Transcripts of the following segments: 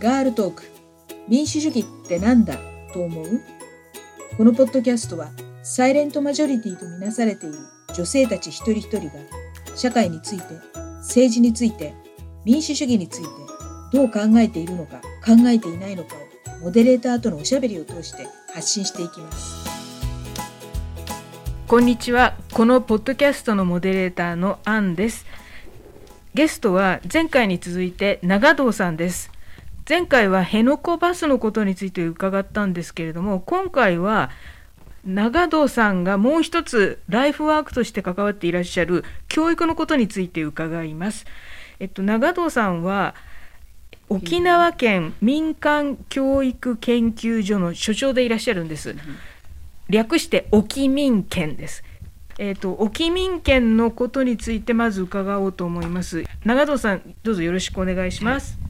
ガールトーク。民主主義ってなんだ？と思う？このポッドキャストはサイレントマジョリティとみなされている女性たち一人一人が社会について政治について民主主義についてどう考えているのか考えていないのかをモデレーターとのおしゃべりを通して発信していきます。こんにちは。このポッドキャストのモデレーターのアンです。ゲストは前回に続いて長藤さんです。前回は辺野古バスのことについて伺ったんですけれども今回は長藤さんがもう一つライフワークとして関わっていらっしゃる教育のことについて伺います。えっと、長藤さんは沖縄県民間教育研究所の所長でいらっしゃるんです。略して沖民研です。えーと、沖民権のことについてまず伺おうと思います。長藤さん、どうぞよろしくお願いします。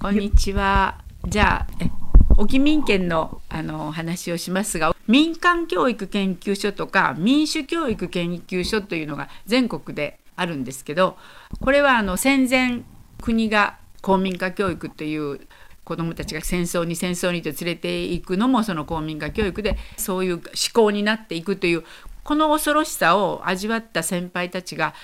こんにちは。じゃあ、沖民権のあの話をしますが、民間教育研究所とか民主教育研究所というのが全国であるんですけど、これはあの戦前国が公民化教育という子どもたちが戦争に戦争にと連れていくのもその公民化教育でそういう思考になっていくというこの恐ろしさを味わった先輩たちが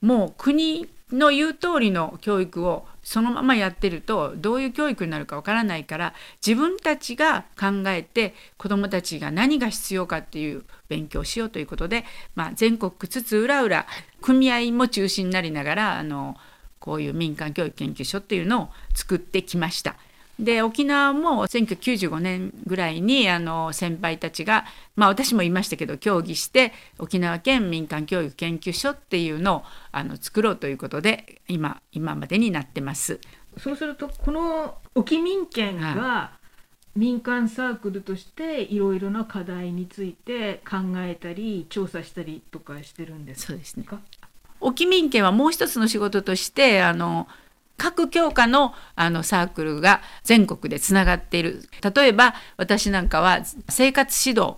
もう国の言う通りの教育をそのままやってるとどういう教育になるかわからないから自分たちが考えて子どもたちが何が必要かっていう勉強しようということで、まあ、全国津々浦々組合も中心になりながらあのこういう民間教育研究所っていうのを作ってきました。で沖縄も1995年ぐらいにあの先輩たちが、まあ、私も言いましたけど協議して沖縄県民間教育研究所っていうのをあの作ろうということで今今までになってます。そうするとこの沖民権が民間サークルとしていろいろな課題について考えたり調査したりとかしてるんですか？そうですね。沖民権はもう一つの仕事としてあの各教科のあのサークルが全国でつながっている。例えば私なんかは生活指導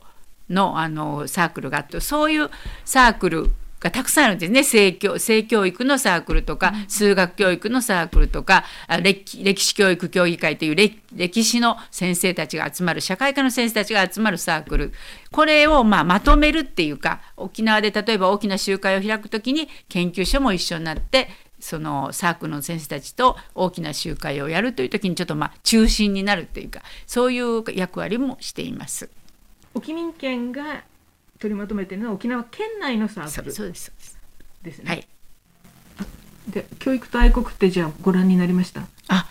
のあのサークルがあってそういうサークルがたくさんあるんですね。性教性教育のサークルとか数学教育のサークルとか歴歴史教育協議会という歴史の先生たちが集まる社会科の先生たちが集まるサークル。これをまあまとめるっていうか沖縄で例えば大きな集会を開く時に研究所も一緒になってそのサークルの先生たちと大きな集会をやるという時にちょっとまあ中心になるというかそういう役割もしています。沖民県が取りまとめているのは沖縄県内のサークルそうですですね。はい。で教育と愛国ってじゃあご覧になりました？あ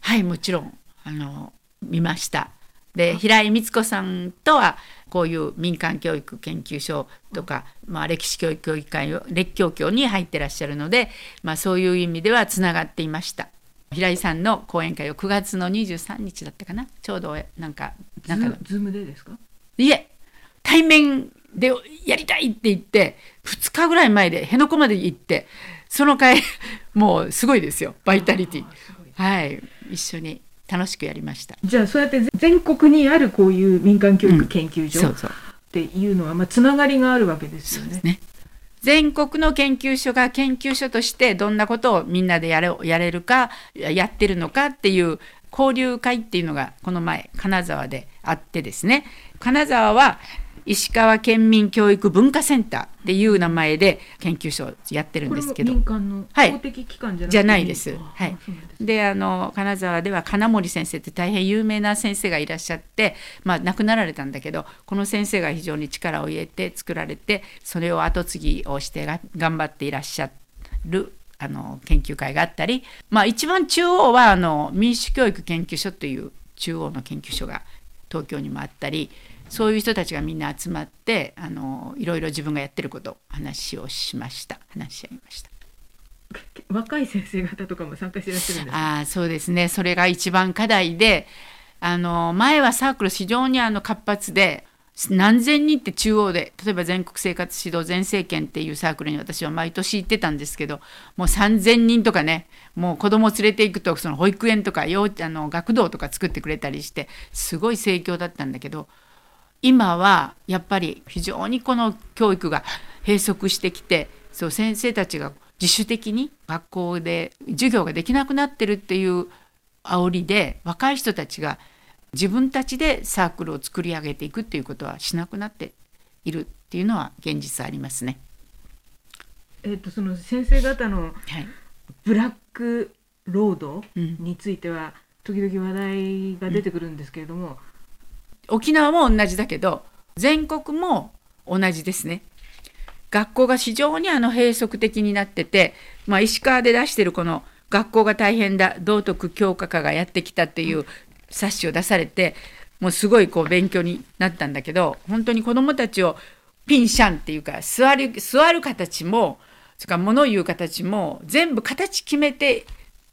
はいもちろんあの見ました。で平井光子さんとはこういう民間教育研究所とか、まあ、歴史教育協議会を歴教協に入ってらっしゃるので、まあ、そういう意味ではつながっていました。平井さんの講演会を9月の23日だったかな？ちょうどなんかなんかズームでですか？いえ対面でやりたいって言って2日ぐらい前で辺野古まで行ってその会もうすごいですよ。バイタリティ。はい。一緒に楽しくやりました。じゃあそうやって全国にあるこういう民間教育研究所、っていうのは、まあ、つながりがあるわけですよね。ね。全国の研究所が研究所としてどんなことをみんなでやれやれるかやってるのかっていう交流会っていうのがこの前金沢であってですね。金沢は石川県民教育文化センターっていう名前で研究所をやってるんですけど、民間の公的機関じゃ,、じゃないです。はい。であの金沢では金森先生って大変有名な先生がいらっしゃって、まあ亡くなられたんだけど、この先生が非常に力を入れて作られて、それを後継ぎをしてが頑張っていらっしゃるあの研究会があったり、まあ一番中央はあの民主教育研究所という中央の研究所が東京にもあったり。そういう人たちがみんな集まってあのいろいろ自分がやってること話をしました。話し合いました。若い先生方とかも参加してらっしゃるんですあそうですね。それが一番課題であの前はサークル非常にあの活発で何千人って中央で例えば全国生活指導全政権っていうサークルに私は毎年行ってたんですけどもう3,000人とかねもう子供を連れて行くとその保育園とか幼あの学童とか作ってくれたりしてすごい盛況だったんだけど今はやっぱり非常にこの教育が閉塞してきてそう先生たちが自主的に学校で授業ができなくなってるっていう煽りで若い人たちが自分たちでサークルを作り上げていくっていうことはしなくなっているっていうのは現実ありますね。えっとその先生方のはい、ブラックロードうんについては時々話題が出てくるんですけれども、沖縄も同じだけど全国も同じですね。学校が非常にあの閉塞的になってて、まあ、石川で出してるこの「学校が大変だ道徳強化科がやってきた」っていう冊子を出されてもうすごいこう勉強になったんだけど本当に子どもたちをピンシャンっていうか座る座る形もそれから物言う形も全部形決めて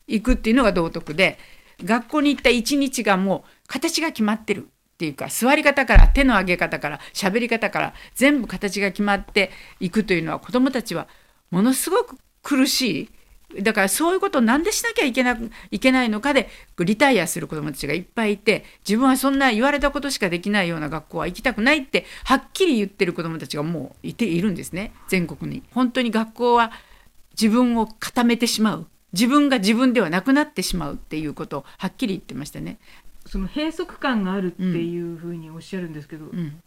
いくっていうのが道徳で学校に行った一日がもう形が決まってるっていうか座り方から手の上げ方から喋り方から全部形が決まっていくというのは子どもたちはものすごく苦しいだからそういうことをなんでしなきゃいけないけないのかでリタイアする子どもたちがいっぱいいて自分はそんな言われたことしかできないような学校は行きたくないってはっきり言ってる子どもたちがもういているんですね全国に。本当に学校は自分を固めてしまう自分が自分ではなくなってしまうっていうことをはっきり言ってましたね。その閉塞感があるっていうふうにおっしゃるんですけど、うん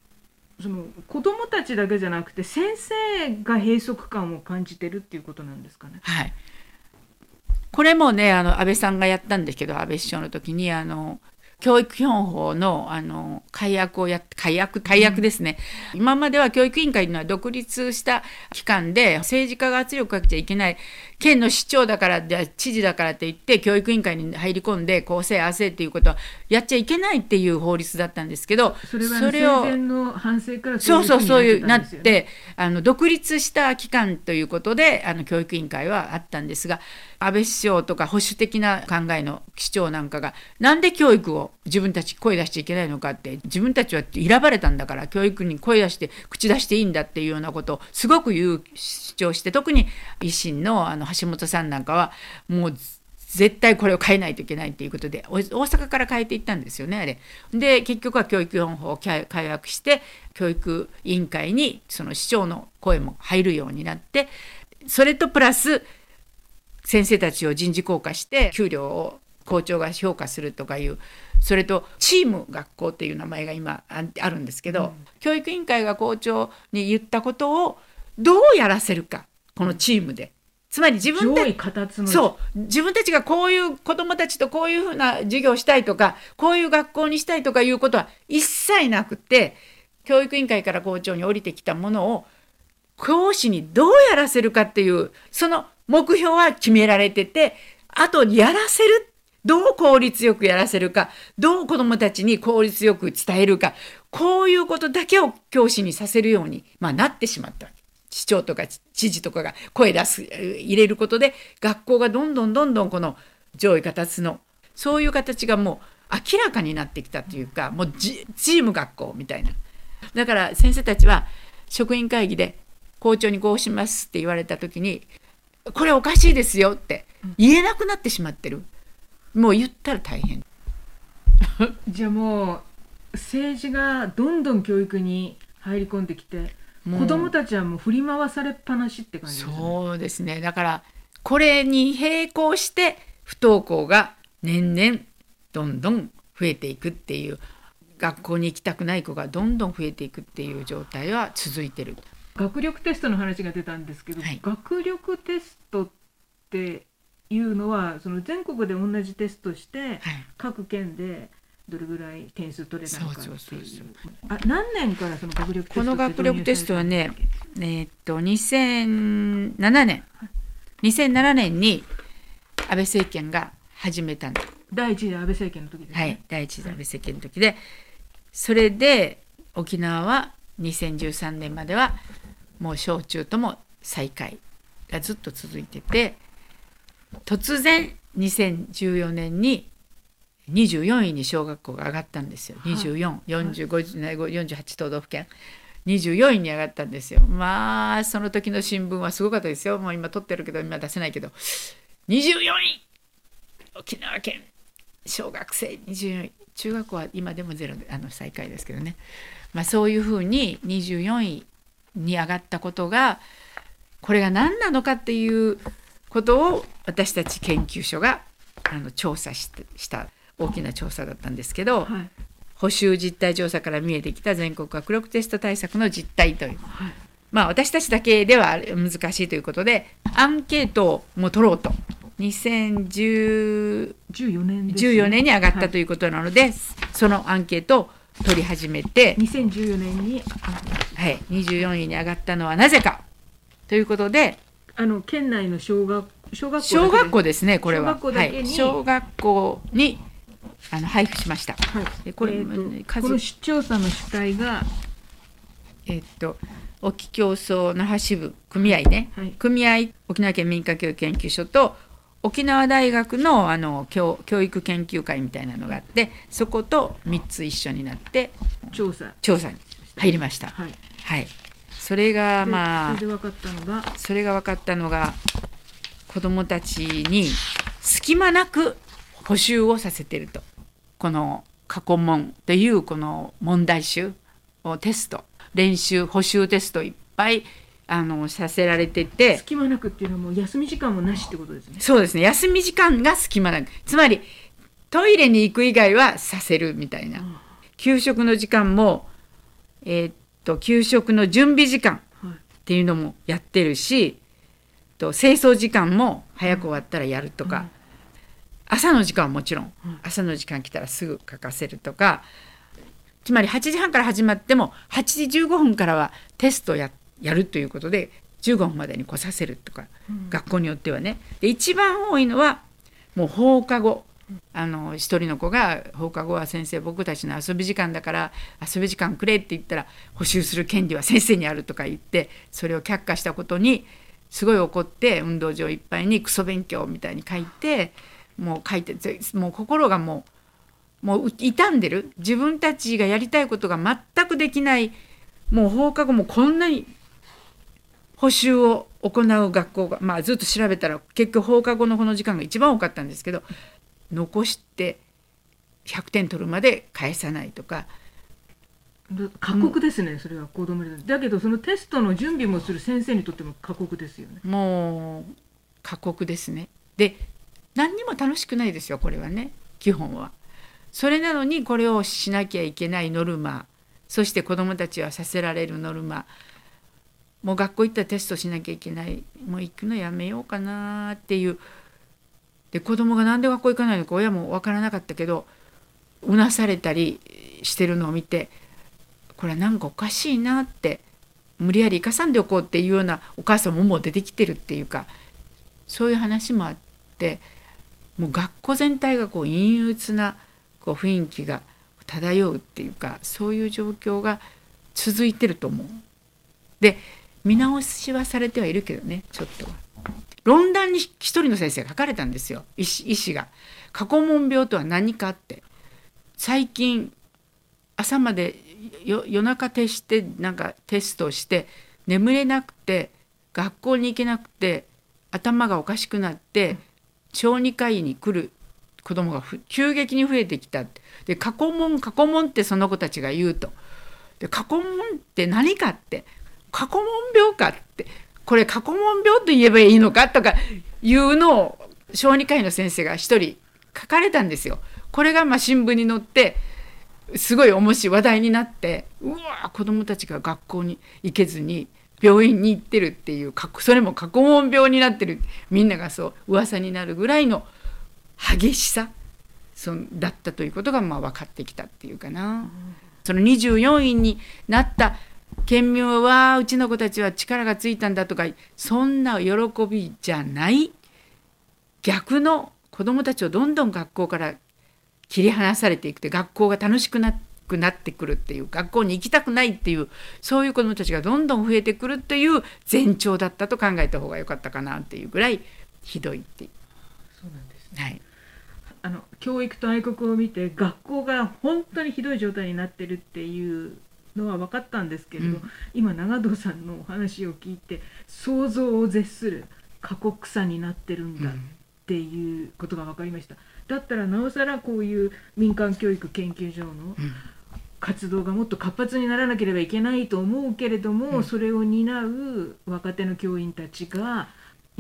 その子どもたちだけじゃなくて先生が閉塞感を感じてるっていうことなんですかね？はい、これもねあの安倍さんがやったんですけど安倍首相の時にあの教育基本法のあの改悪をやっ改悪改悪ですね、今までは教育委員会というのは独立した機関で政治家が圧力かけちゃいけない県の市長だからで知事だからって言って教育委員会に入り込んでこうせいああせいっていうことはやっちゃいけないっていう法律だったんですけどそれはそれを生前の反省からそうそうそういうなってあの独立した機関ということであの教育委員会はあったんですが安倍首相とか保守的な考えの市長なんかがなんで教育を自分たち声出しちゃいけないのかって自分たちは選ばれたんだから教育に声出して口出していいんだっていうようなことをすごく言う主張して特に維新のあの橋本さんなんかはもう絶対これを変えないといけないということで大阪から変えていったんですよねあれ。で結局は教育本法を改悪して教育委員会にその市長の声も入るようになってそれとプラス先生たちを人事降下して給料を校長が評価するとかいうそれとチーム学校っていう名前が今ああるんですけど、教育委員会が校長に言ったことをどうやらせるかこのチームで。つまり自分た上位形のそう自分たちがこういう子どもたちとこういうふうな授業をしたいとかこういう学校にしたいとかいうことは一切なくて教育委員会から校長に降りてきたものを教師にどうやらせるかっていうその目標は決められててあとやらせる。どう効率よくやらせるか。どう子どもたちに効率よく伝えるか。こういうことだけを教師にさせるように、まあ、なってしまった市長とか知事とかが声出す入れることで学校がどんどんどんどんこの上位形のそういう形がもう明らかになってきたというかもうチーム学校みたいな。だから先生たちは職員会議で校長にこうしますって言われた時にこれおかしいですよって言えなくなってしまってるもう言ったら大変 じゃあもう政治がどんどん教育に入り込んできて子どもたちはもう振り回されっぱなしって感じですね。そうですねだからこれに並行して不登校が年々どんどん増えていくっていう学校に行きたくない子がどんどん増えていくっていう状態は続いてる。学力テストの話が出たんですけど、はい。学力テストっていうのはその全国で同じテストしてはい。各県でどれぐらい点数取れたのかっていそうあ何年からその学力テストこの学力テストはねえーっと2007年。2007年に安倍政権が始めたんだ第一次安倍政権の時ですね、はい、第一次安倍政権の時で、それで沖縄は2013年まではもう小中とも再開がずっと続いてて突然2014年に24位に小学校が上がったんですよ。はい。244548都道府県。24位に上がったんですよ。まあその時の新聞はすごかったですよ。もう今取ってるけど今出せないけど。24位沖縄県。小学生24位中学校は今でもゼロであの最下位ですけどね、まあ、そういうふうに24位に上がったことがこれが何なのかっていうことを私たち研究所があの調査しした大きな調査だったんですけど、はい。補修実態調査から見えてきた全国学力テスト対策の実態という、はい。まあ私たちだけでは難しいということでアンケートも取ろうと。2014 14年ね。年に上がったという、ことなので、そのアンケートを取り始めて、2014年にはい、24位に上がったのはなぜか。ということであの県内の小学小学校小学校でですねこれは。小学校だけにはい、小学校にあの配布しました。はい。でこれえーこの出張査の主体がえっと沖競争那覇支部組合ね、はい。組合沖縄県民間教育研究所と沖縄大学のあの教教育研究会みたいなのがあってそこと3つ一緒になって調査。調査に入りました。はい。はい、それがでまあそれで分かったのが？それが分かったのが子どもたちに隙間なく補習をさせてると。この過去問というこの問題集をテスト練習補習テストいっぱいあのさせられてて。隙間なくっていうのはもう休み時間もなしってことですね。そうですね。休み時間が隙間なく。つまりトイレに行く以外はさせるみたいな。給食の時間もえーっと給食の準備時間はい。っていうのもやってるしと清掃時間も早く終わったらやるとか、うん。朝の時間はもちろん、うん。朝の時間来たらすぐ書かせるとか。つまり8時半から始まっても8時15分からはテストをややるということで15分までに来させるとか、うん。学校によってはね。で一番多いのはもう放課後。あの一人の子が放課後は先生僕たちの遊び時間だから遊び時間くれって言ったら補習する権利は先生にあるとか言ってそれを却下したことにすごい怒って運動場いっぱいにクソ勉強みたいに書いてもう書いてぜもう心がもうもう傷んでる。自分たちがやりたいことが全くできない。もう放課後もこんなに補習を行う学校が、まあ、ずっと調べたら結局放課後のこの時間が一番多かったんですけど残して100点取るまで返さないとか。だ過酷ですね、それは子供にだけどそのテストの準備もする先生にとっても過酷ですよね。もう過酷ですね。で何にも楽しくないですよこれはね。基本は。それなのにこれをしなきゃいけないノルマ。そして子どもたちはさせられるノルマもう学校行ったらテストしなきゃいけないもう行くのやめようかなっていうで子供がなんで学校行かないのか親も分からなかったけどうなされたりしてるのを見てこれはなんかおかしいなって無理やり生かさんでおこうっていうようなお母さんももう出てきてるっていうかそういう話もあってもう学校全体がこう陰鬱なこう雰囲気が漂うっていうかそういう状況が続いてると思う。で見直しはされてはいるけどねちょっとは。論文に一人の先生が書かれたんですよ。医師医師が。過去問病とは何かって。最近朝まで夜中徹してなんかテストをして眠れなくて学校に行けなくて頭がおかしくなって小児科医に来る子供が急激に増えてきた。で過去問過去問ってその子たちが言うと。で過去問って何かって。過去問病かってこれ過去問病と言えばいいのかとかいうのを小児科医の先生が一人書かれたんですよ。これがま新聞に載ってすごい面白い話題になってうわ子どもたちが学校に行けずに病院に行ってるっていうそれも過去問病になってるみんながそう噂になるぐらいの激しさそのだったということがまあ分かってきたっていうかな。その24位になった県民はうちの子たちは力がついたんだとかそんな喜びじゃない逆の子どもたちをどんどん学校から切り離されていくって学校が楽しくなくなってくるっていう学校に行きたくないっていうそういう子どもたちがどんどん増えてくるっていう前兆だったと考えた方が良かったかなっていうぐらいひどいっていう。そうなんですねはいあの教育と愛国を見て学校が本当にひどい状態になってるっていうのは分かったんですけれど、うん。今長藤さんのお話を聞いて想像を絶する過酷さになってるんだっていうことが分かりました、だったらなおさらこういう民間教育研究所のうん。活動がもっと活発にならなければいけないと思うけれども、うん。それを担う若手の教員たちが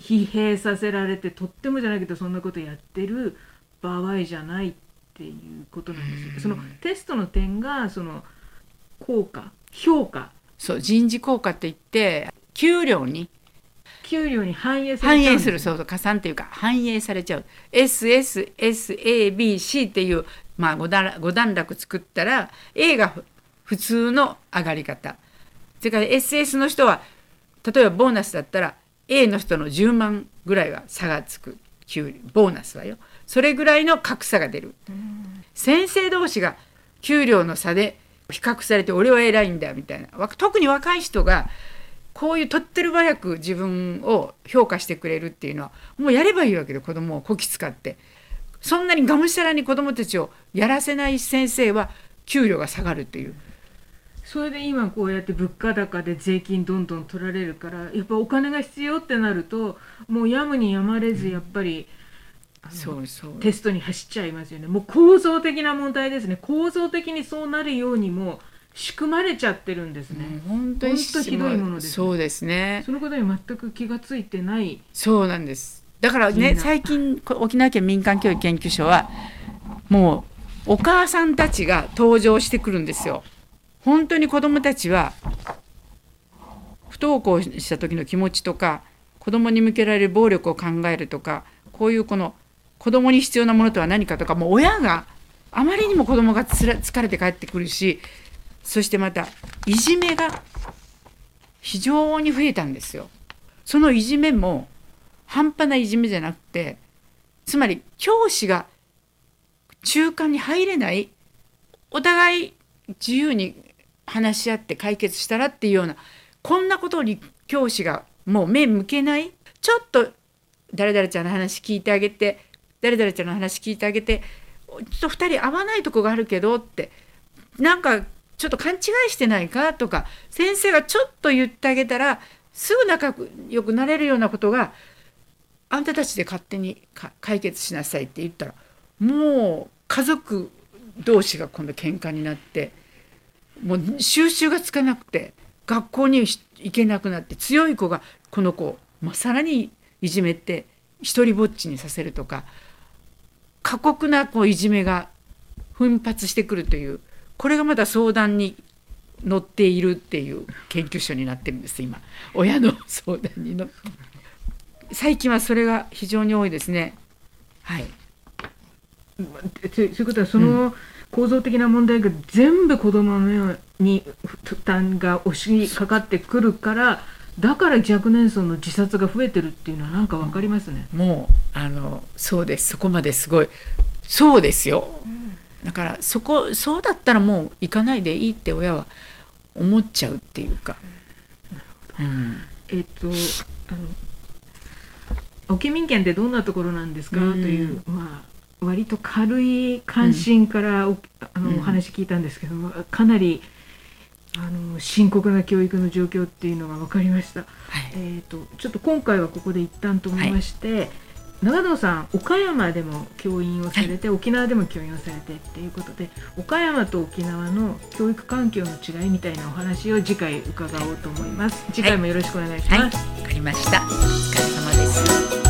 疲弊させられてとってもじゃないけどそんなことやってる場合じゃないっていうことなんですよ。そのテストの点がその効果評価。そう人事効果って言って給料に給料に反映されち反映するそうそう加算っていうか反映されちゃう。SSSABC っていう、まあ、5, 段5段落作ったら A がふ普通の上がり方。それから SS の人は例えばボーナスだったら A の人の10万ぐらいは差がつく。給料ボーナスはよ。それぐらいの格差が出る。先生同士が給料の差で比較されて俺は偉いんだみたいな。特に若い人がこういうとってる早く自分を評価してくれるっていうのはもうやればいいわけで子供をこき使って。そんなにがむしゃらに子供たちをやらせない先生は給料が下がるっていう。それで今こうやって物価高で税金どんどん取られるからやっぱお金が必要ってなるともうやむにやまれずやっぱり、あのそうそう。テストに走っちゃいますよね。もう構造的な問題ですね。構造的にそうなるようにも仕組まれちゃってるんですね、本当にひどいものですね。そうですね。そのことに全く気がついてない。そうなんです。だからね最近こ沖縄県民間教育研究所はもうお母さんたちが登場してくるんですよ。本当に子どもたちは不登校した時の気持ちとか子どもに向けられる暴力を考えるとかこういうこの子どもに必要なものとは何かとかもう親があまりにも子どもが疲れて帰ってくるしそしてまたいじめが非常に増えたんですよ。そのいじめも半端ないじめじゃなくてつまり教師が中間に入れないお互い自由に話し合って解決したらっていうようなこんなことに教師がもう目向けないちょっと誰々ちゃんの話聞いてあげて誰々ちゃんの話聞いてあげてちょっと2人合わないとこがあるけどってなんかちょっと勘違いしてないかとか先生がちょっと言ってあげたらすぐ仲良くなれるようなことがあんたたちで勝手に解決しなさいって言ったらもう家族同士が今度喧嘩になってもう収集がつかなくて学校に行けなくなって強い子がこの子を、まあ、さらにいじめて一人ぼっちにさせるとか過酷なこういじめが奮発してくるというこれがまだ相談に乗っているっていう研究所になってるんです今。親の相談にの最近はそれが非常に多いですね。はい。とということはその構造的な問題が全部子供のに負担が押しかかってくるからだから若年層の自殺が増えてるっていうのはなんかわかりますね。もうあのそうですそこまですごい。そうですよ。だからそこそうだったらもう行かないでいいって親は思っちゃうっていうか、うん、えっとあの沖民県ってどんなところなんですか、うん。というまあ割と軽い関心からお,、あうん。のお話聞いたんですけどもかなりあの深刻な教育の状況っていうのが分かりました。はい。えー、とちょっと今回はここで一旦止めまして、長野さん岡山でも教員をされて、沖縄でも教員をされてっていうことで岡山と沖縄の教育環境の違いみたいなお話を次回伺おうと思います。次回もよろしくお願いします、はい、わかりました。お疲れ